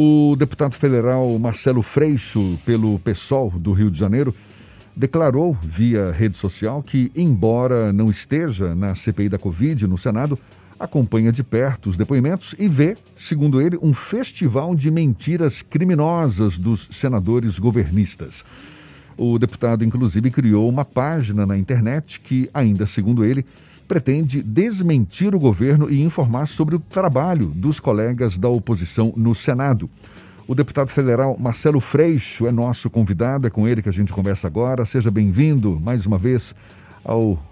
O deputado federal Marcelo Freixo, pelo PSOL do Rio de Janeiro, declarou via rede social que, embora não esteja na CPI da Covid no Senado, acompanha de perto os depoimentos e vê, segundo ele, um festival de mentiras criminosas dos senadores governistas. O deputado, inclusive, criou uma página na internet que, ainda segundo ele, pretende desmentir o governo e informar sobre o trabalho dos colegas da oposição no Senado. O deputado federal Marcelo Freixo é nosso convidado, é com ele que a gente conversa agora. Seja bem-vindo mais uma vez ao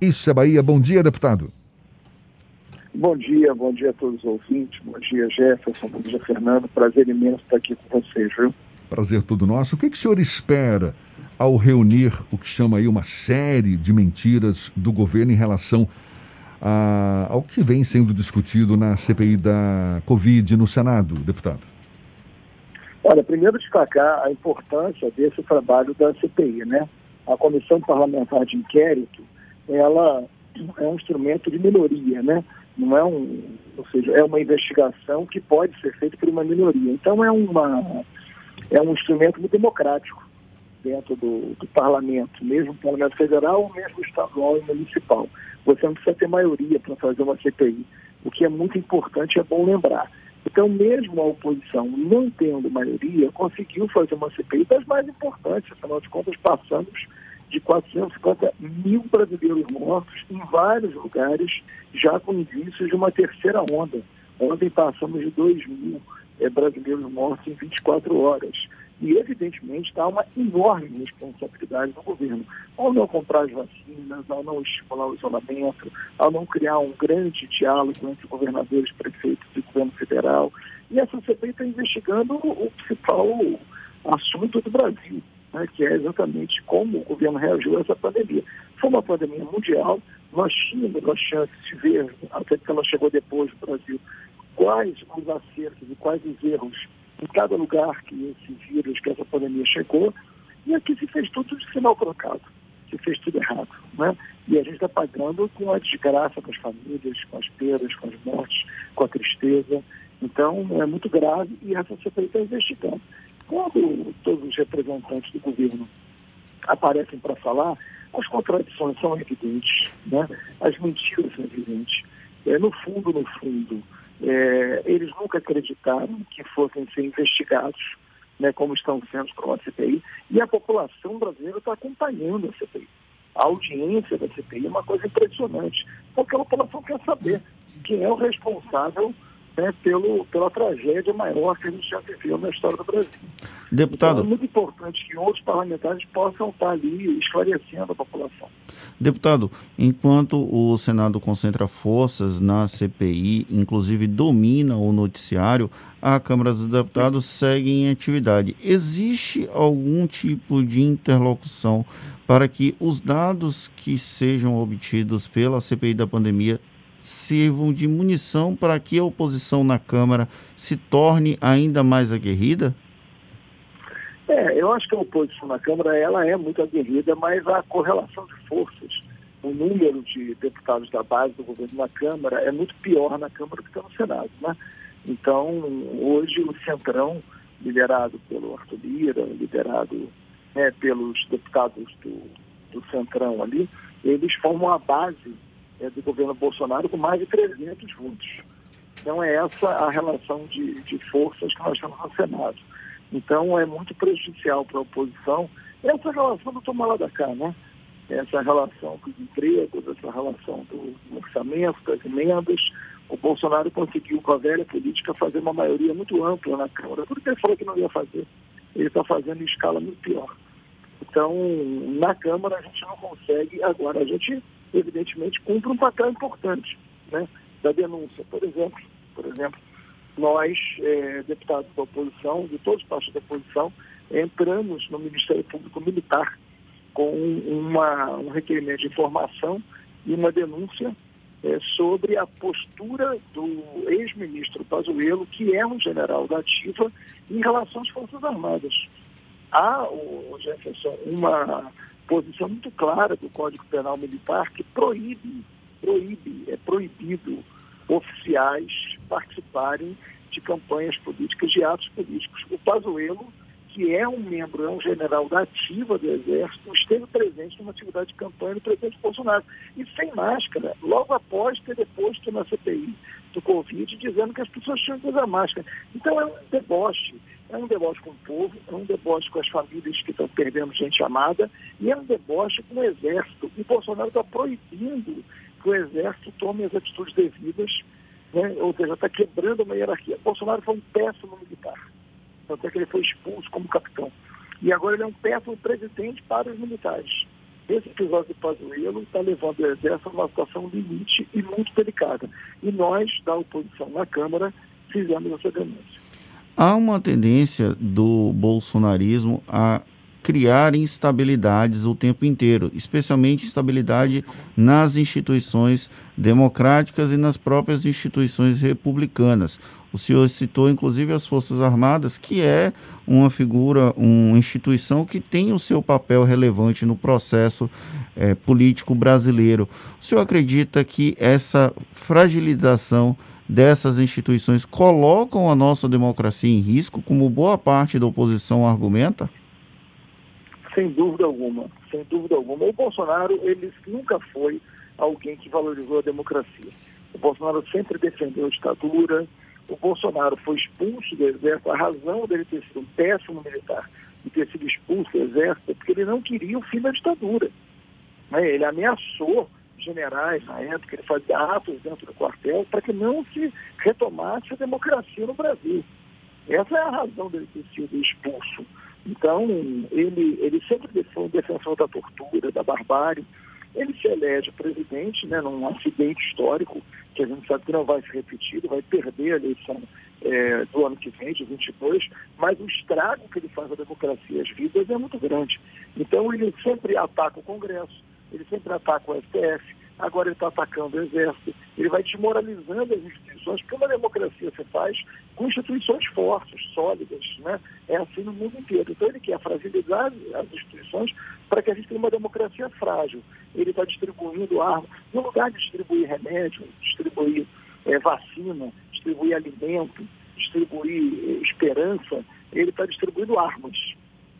Isso é Bahia. Bom dia, deputado. Bom dia, bom dia a todos os ouvintes, bom dia Jefferson, bom dia Fernando, prazer imenso estar aqui com vocês, viu? Prazer todo nosso. O que, que o senhor espera ao reunir o que chama aí uma série de mentiras do governo em relação a, ao que vem sendo discutido na CPI da Covid no Senado, deputado? Olha, primeiro destacar a importância desse trabalho da CPI, né? A Comissão Parlamentar de Inquérito, ela é um instrumento de minoria, né? Não é um, ou seja, é uma investigação que pode ser feita por uma minoria. Então é uma é um instrumento muito democrático dentro do, do parlamento, mesmo parlamento federal mesmo estadual e municipal. Você não precisa ter maioria para fazer uma CPI. O que é muito importante é bom lembrar. Então, mesmo a oposição não tendo maioria, conseguiu fazer uma CPI das mais importantes, afinal de contas, passamos de 450 mil brasileiros mortos em vários lugares, já com indícios de uma terceira onda. Ontem passamos de 2 mil é, brasileiros mortos em 24 horas. E, evidentemente, está uma enorme responsabilidade do governo ao não comprar as vacinas, ao não estimular o isolamento, ao não criar um grande diálogo entre governadores, prefeitos e governo federal. E essa CPI está investigando o principal assunto do Brasil, né, que é exatamente como o governo reagiu a essa pandemia. Foi uma pandemia mundial, nós tínhamos a chance de ver, até que ela chegou depois do Brasil, quais os acertos e quais os erros em cada lugar que esse vírus, que essa pandemia chegou, e aqui se fez tudo de sinal trocado, se fez tudo errado. Né? E a gente está pagando com a desgraça com as famílias, com as perdas, com as mortes, com a tristeza. Então, é muito grave e essa CPI está investigando. Quando todos os representantes do governo aparecem para falar, as contradições são evidentes, né? as mentiras são evidentes. É, no fundo, no fundo, é, eles nunca acreditaram que fossem ser investigados, né, como estão sendo com a CPI, e a população brasileira está acompanhando a CPI. A audiência da CPI é uma coisa impressionante, porque a população quer saber quem é o responsável né, pelo, pela tragédia maior que a gente já viveu na história do Brasil. Deputado. Então, é muito importante que outros parlamentares possam estar ali esclarecendo a população. Deputado, enquanto o Senado concentra forças na CPI, inclusive domina o noticiário, a Câmara dos Deputados segue em atividade. Existe algum tipo de interlocução para que os dados que sejam obtidos pela CPI da pandemia sirvam de munição para que a oposição na Câmara se torne ainda mais aguerrida? É, eu acho que a oposição na Câmara ela é muito aguerrida, mas a correlação de forças, o número de deputados da base do governo na Câmara é muito pior na Câmara do que no Senado, né? Então, hoje o Centrão, liderado pelo Arthur Lira, liderado né, pelos deputados do, do Centrão ali, eles formam a base é, do governo Bolsonaro com mais de 300 votos. Então é essa a relação de, de forças que nós temos no Senado. Então é muito prejudicial para a oposição essa relação do tomar lá da cá, né? Essa relação dos empregos, essa relação do orçamento, das emendas. O Bolsonaro conseguiu, com a velha política, fazer uma maioria muito ampla na Câmara. Tudo que ele falou que não ia fazer, ele está fazendo em escala muito pior. Então, na Câmara, a gente não consegue. Agora, a gente evidentemente, cumpre um papel importante né, da denúncia. Por exemplo, por exemplo nós, é, deputados da oposição, de todos os partidos da oposição, entramos no Ministério Público Militar com uma, um requerimento de informação e uma denúncia é, sobre a postura do ex-ministro Pazuello, que é um general da ativa, em relação às Forças Armadas. Há, o Jefferson, uma posição muito clara do Código Penal Militar que proíbe, proíbe, é proibido oficiais participarem de campanhas políticas, de atos políticos. O Pazuello, que é um membro, é um general da ativa do Exército, esteve presente numa atividade de campanha do presidente Bolsonaro. E sem máscara, logo após ter deposto na CPI do Covid, dizendo que as pessoas tinham que usar máscara. Então é um deboche. É um deboche com o povo, é um deboche com as famílias que estão perdendo gente amada, e é um deboche com o Exército. E Bolsonaro está proibindo que o Exército tome as atitudes devidas, né? ou seja, está quebrando uma hierarquia. Bolsonaro foi um péssimo militar, até que ele foi expulso como capitão. E agora ele é um péssimo presidente para os militares. Esse episódio do Pazuello está levando o Exército a uma situação limite e muito delicada. E nós, da oposição na Câmara, fizemos essa denúncia. Há uma tendência do bolsonarismo a criar instabilidades o tempo inteiro, especialmente instabilidade nas instituições democráticas e nas próprias instituições republicanas. O senhor citou inclusive as Forças Armadas, que é uma figura, uma instituição que tem o seu papel relevante no processo é, político brasileiro. O senhor acredita que essa fragilização dessas instituições colocam a nossa democracia em risco, como boa parte da oposição argumenta? Sem dúvida alguma, sem dúvida alguma. O Bolsonaro, ele nunca foi alguém que valorizou a democracia. O Bolsonaro sempre defendeu a ditadura. O Bolsonaro foi expulso do exército. A razão dele ter sido um péssimo militar e ter sido expulso do exército é porque ele não queria o fim da ditadura. Né? Ele ameaçou generais na época, ele fazia atos dentro do quartel para que não se retomasse a democracia no Brasil. Essa é a razão dele ter sido expulso. Então, ele, ele sempre foi um defensor da tortura, da barbárie. Ele se elege presidente né, num acidente histórico, que a gente sabe que não vai se repetir, vai perder a eleição é, do ano que vem, de 22, mas o estrago que ele faz à democracia e às vidas é muito grande. Então, ele sempre ataca o Congresso, ele sempre ataca o STF, agora ele está atacando o Exército, ele vai desmoralizando as instituições, porque uma democracia se faz com instituições fortes, sólidas, né? É assim no mundo inteiro. Então ele quer fragilizar as instituições para que a gente tenha uma democracia frágil. Ele está distribuindo armas, no lugar de distribuir remédio, distribuir é, vacina, distribuir alimento, distribuir é, esperança, ele está distribuindo armas.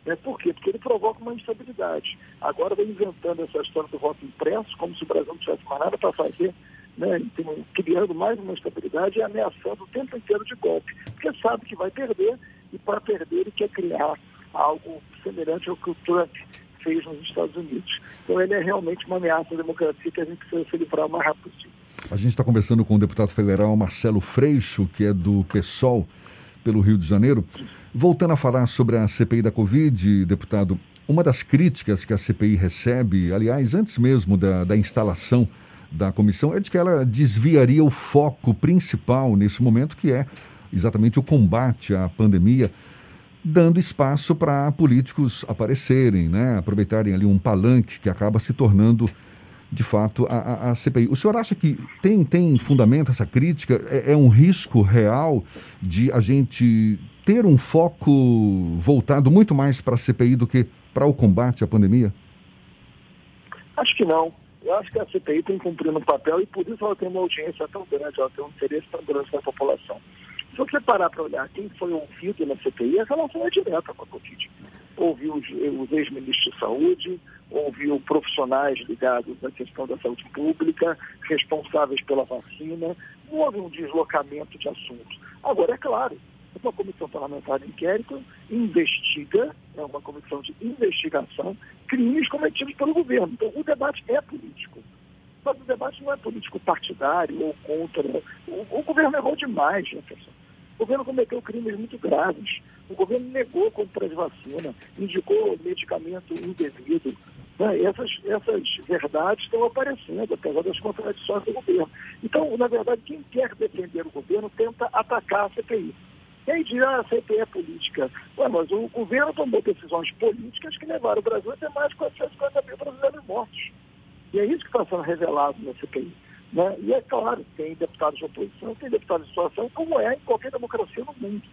Né? Por quê? Porque ele provoca uma instabilidade. Agora vem inventando essa história do voto impresso, como se o Brasil não tivesse mais nada para fazer, né? Então, criando mais uma instabilidade e ameaçando o tempo inteiro de golpe. Porque sabe que vai perder e para perder ele quer criar algo semelhante ao que o Trump fez nos Estados Unidos. Então ele é realmente uma ameaça à democracia que a gente precisa se livrar o mais rápido possível. A gente está conversando com o deputado federal Marcelo Freixo, que é do PSOL, pelo Rio de Janeiro. Voltando a falar sobre a CPI da Covid, deputado, uma das críticas que a CPI recebe, aliás, antes mesmo da, da instalação da comissão, é de que ela desviaria o foco principal nesse momento, que é exatamente o combate à pandemia, dando espaço para políticos aparecerem, né? aproveitarem ali um palanque que acaba se tornando de fato, a, a, CPI. O senhor acha que tem, tem fundamento essa crítica? É, é, um risco real de a gente ter um foco voltado muito mais para a CPI do que para o combate à pandemia? Acho que não. Eu acho que a CPI tem cumprido um papel e por isso ela tem uma audiência tão grande, ela tem um interesse tão grande na população. Se você parar para olhar quem foi ouvido na CPI, a relação é direta com a Covid. Ouviu os, os ex-ministros de saúde, ouviu profissionais ligados à questão da saúde pública, responsáveis pela vacina, houve um deslocamento de assuntos. Agora, é claro, uma comissão parlamentar de inquérito investiga, é uma comissão de investigação, crimes cometidos pelo governo. Então, o debate é político. Mas o debate não é político partidário ou contra. O, o governo errou demais, Jefferson. O governo cometeu crimes muito graves. O governo negou compra de vacina, indicou medicamento indevido. Né? Essas, essas verdades estão aparecendo, apesar das contradições do governo. Então, na verdade, quem quer defender o governo tenta atacar a CPI. E diz, ah, a CPI é política. Ué, mas o governo tomou decisões políticas que levaram o Brasil a ter mais de 450 mil brasileiros mortos. E é isso que está sendo revelado na CPI. Né? E é claro, tem deputados de oposição, tem deputados de situação, como é em qualquer democracia no mundo.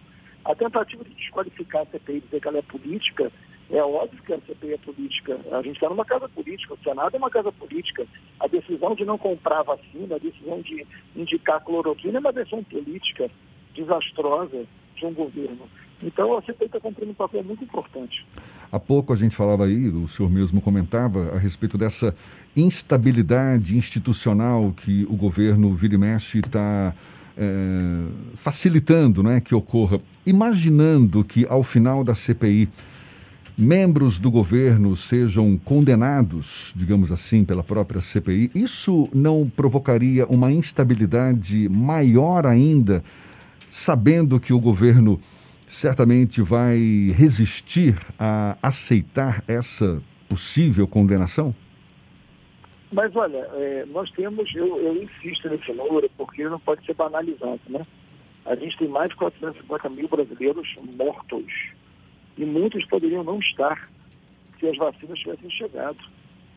A tentativa de desqualificar a CPI, dizer que ela é política, é óbvio que a CPI é política. A gente está numa casa política, o Senado é uma casa política. A decisão de não comprar vacina, a decisão de indicar cloroquina é uma decisão política. Desastrosa de um governo. Então a CPI está cumprindo um papel muito importante. Há pouco a gente falava aí, o senhor mesmo comentava a respeito dessa instabilidade institucional que o governo vira e mexe está é, facilitando né, que ocorra. Imaginando que ao final da CPI membros do governo sejam condenados, digamos assim, pela própria CPI, isso não provocaria uma instabilidade maior ainda, sabendo que o governo certamente vai resistir a aceitar essa possível condenação? Mas olha, é, nós temos, eu, eu, insisto nesse número porque não pode ser banalizado, né? A gente tem mais de 450 mil brasileiros mortos e muitos poderiam não estar se as vacinas tivessem chegado.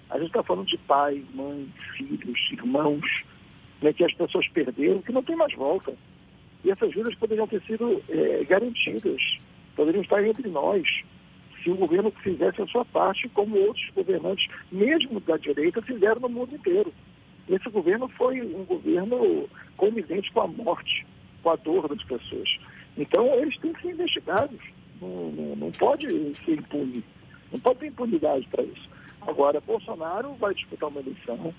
A gente está falando de pais, mães, filhos, irmãos, né, que as pessoas perderam, que não tem mais volta. E essas vidas poderiam ter sido é, garantidas, poderiam estar entre nós, se o governo fizesse a sua parte, como outros governantes, mesmo da direita, fizeram no mundo inteiro. Esse governo foi um governo conivente com a morte, com a dor das pessoas. Então, eles têm que ser investigados. Não, não, não pode ser impune. Não pode ter impunidade para isso. Agora, Bolsonaro vai disputar uma eleição,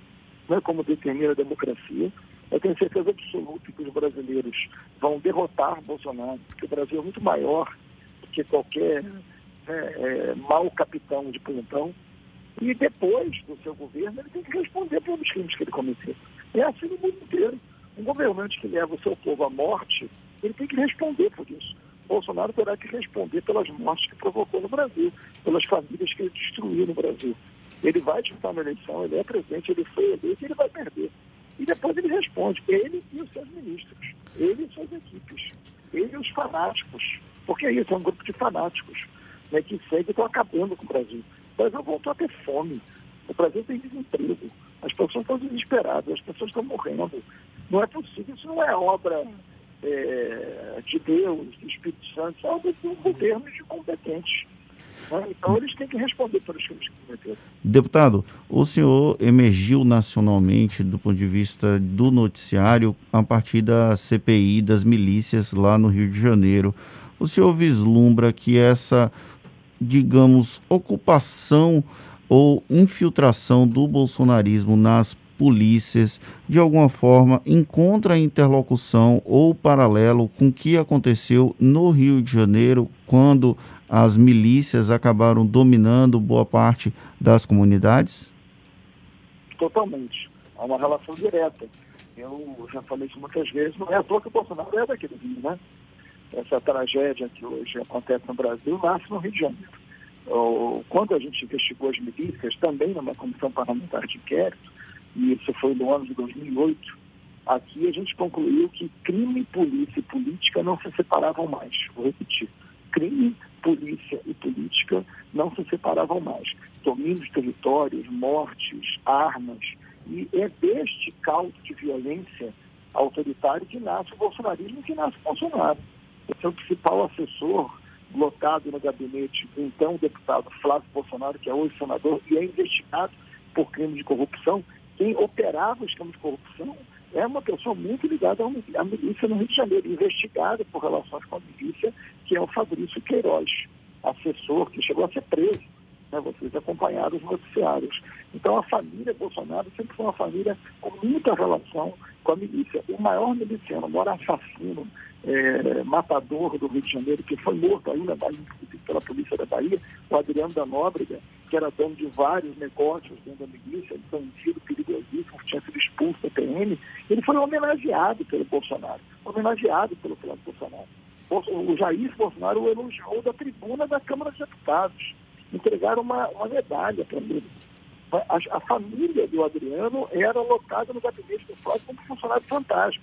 né, como determina a democracia. Eu tenho certeza absoluta que os brasileiros vão derrotar Bolsonaro, porque o Brasil é muito maior do que qualquer é, é, mau capitão de plantão. E depois do seu governo, ele tem que responder pelos crimes que ele cometeu. É assim no mundo inteiro. Um governante que leva o seu povo à morte, ele tem que responder por isso. Bolsonaro terá que responder pelas mortes que provocou no Brasil, pelas famílias que ele destruiu no Brasil. Ele vai disputar uma eleição, ele é presidente, ele foi eleito e ele vai perder. E depois ele responde, ele e os seus ministros, ele e suas equipes, ele e os fanáticos, porque isso, é um grupo de fanáticos né, que segue estão acabando com o Brasil. O Brasil voltou a ter fome, o Brasil tem desemprego, as pessoas estão desesperadas, as pessoas estão morrendo. Não é possível, isso não é obra é, de Deus, do Espírito Santo, é obra de um governo de competentes. Né? Então eles têm que responder pelos crimes que cometeram. Deputado, o senhor emergiu nacionalmente do ponto de vista do noticiário a partir da CPI das milícias lá no Rio de Janeiro. O senhor vislumbra que essa, digamos, ocupação ou infiltração do bolsonarismo nas polícias, de alguma forma, encontra interlocução ou paralelo com o que aconteceu no Rio de Janeiro, quando as milícias acabaram dominando boa parte das comunidades? Totalmente. Há uma relação direta. Eu já falei isso muitas vezes, não é à toa que o Bolsonaro é daqui do Rio, né? Essa tragédia que hoje acontece no Brasil nasce no Rio de Janeiro. Quando a gente investigou as milícias, também numa comissão parlamentar de inquérito, e isso foi no ano de 2008, aqui a gente concluiu que crime, polícia e política não se separavam mais. Vou repetir. Crime, polícia e política não se separavam mais. Domínios territórios, mortes, armas. E é deste caldo de violência autoritário que nasce o bolsonarismo que nasce o Bolsonaro. Esse é o principal assessor lotado no gabinete então deputado Flávio Bolsonaro, que é hoje senador, e é investigado por crime de corrupção. Quem operava o esquema de corrupção é uma pessoa muito ligada à milícia no Rio de Janeiro, investigada por relações com a milícia, que é o Fabrício Queiroz, assessor que chegou a ser preso. Né, vocês acompanharam os noticiários. Então, a família Bolsonaro sempre foi uma família com muita relação com a milícia. O maior miliciano, o maior assassino, é, matador do Rio de Janeiro, que foi morto aí na Bahia, pela polícia da Bahia, o Adriano da Nóbrega, que era dono de vários negócios dentro da milícia, bandido perigosíssimo, tinha sido expulso da PM, ele foi homenageado pelo Bolsonaro, homenageado pelo Flávio Bolsonaro. O Jair Bolsonaro o elogiou da tribuna da Câmara de Deputados. Entregaram uma, uma medalha para ele. A, a, família do Adriano era lotada no gabinete do Flávio como funcionário fantasma.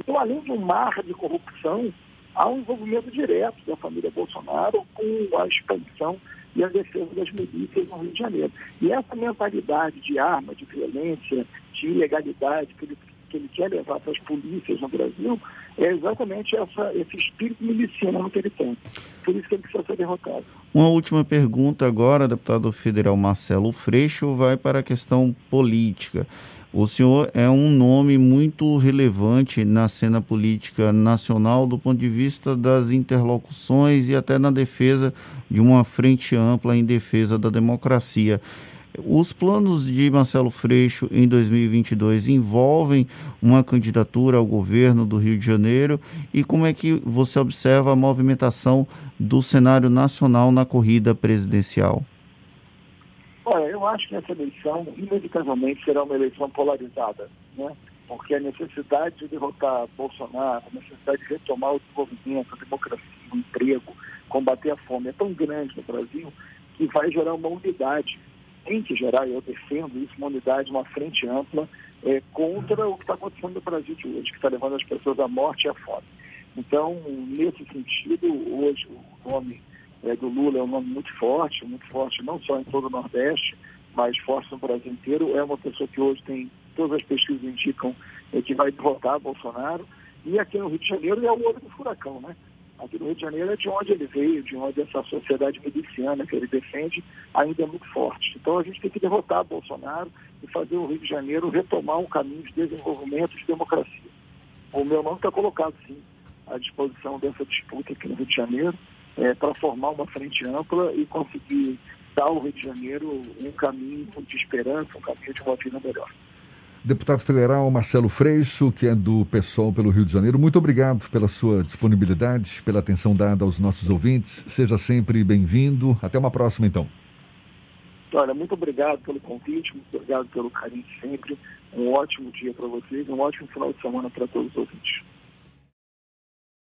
Então, além de um mar de corrupção, há um envolvimento direto da família Bolsonaro com a expansão e a defesa das milícias no Rio de Janeiro. E essa mentalidade de arma, de violência, de ilegalidade que ele, que ele quer levar para as polícias no Brasil é exatamente essa, esse espírito miliciano que ele tem. Por isso que ele precisa ser derrotado. Uma última pergunta agora, deputado federal Marcelo Freixo, vai para a questão política. O senhor é um nome muito relevante na cena política nacional do ponto de vista das interlocuções e até na defesa de uma frente ampla em defesa da democracia. Os planos de Marcelo Freixo em 2022 envolvem uma candidatura ao governo do Rio de Janeiro e como é que você observa a movimentação do cenário nacional na corrida presidencial? Olha, eu acho que essa eleição, inevitavelmente, será uma eleição polarizada, né? porque a necessidade de derrotar Bolsonaro, a necessidade de retomar o desenvolvimento, a democracia, o emprego, combater a fome é tão grande no Brasil que vai gerar uma unidade. Tem que gerar, eu defendo isso, uma unidade, uma frente ampla é, contra o que está acontecendo no Brasil de hoje, que está levando as pessoas à morte e à fome. Então, nesse sentido, hoje o nome é, do Lula é um nome muito forte, muito forte não só em todo o Nordeste, mas forte no Brasil inteiro. É uma pessoa que hoje tem, todas as pesquisas indicam é, que vai derrotar Bolsonaro. E aqui no Rio de Janeiro é o olho do furacão, né? Aqui no Rio de Janeiro é de onde ele veio, de onde essa sociedade miliciana que ele defende ainda é muito forte. Então a gente tem que derrotar Bolsonaro e fazer o Rio de Janeiro retomar um caminho de desenvolvimento e de democracia. O meu nome está colocado, sim, à disposição dessa disputa aqui no Rio de Janeiro é, para formar uma frente ampla e conseguir dar ao Rio de Janeiro um caminho de esperança, um caminho de uma vida melhor. Deputado federal Marcelo Freixo, que é do PSOL pelo Rio de Janeiro, muito obrigado pela sua disponibilidade, pela atenção dada aos nossos ouvintes. Seja sempre bem-vindo. Até uma próxima, então. Olha, muito obrigado pelo convite, muito obrigado pelo carinho sempre. Um ótimo dia para vocês, um ótimo final de semana para todos os ouvintes.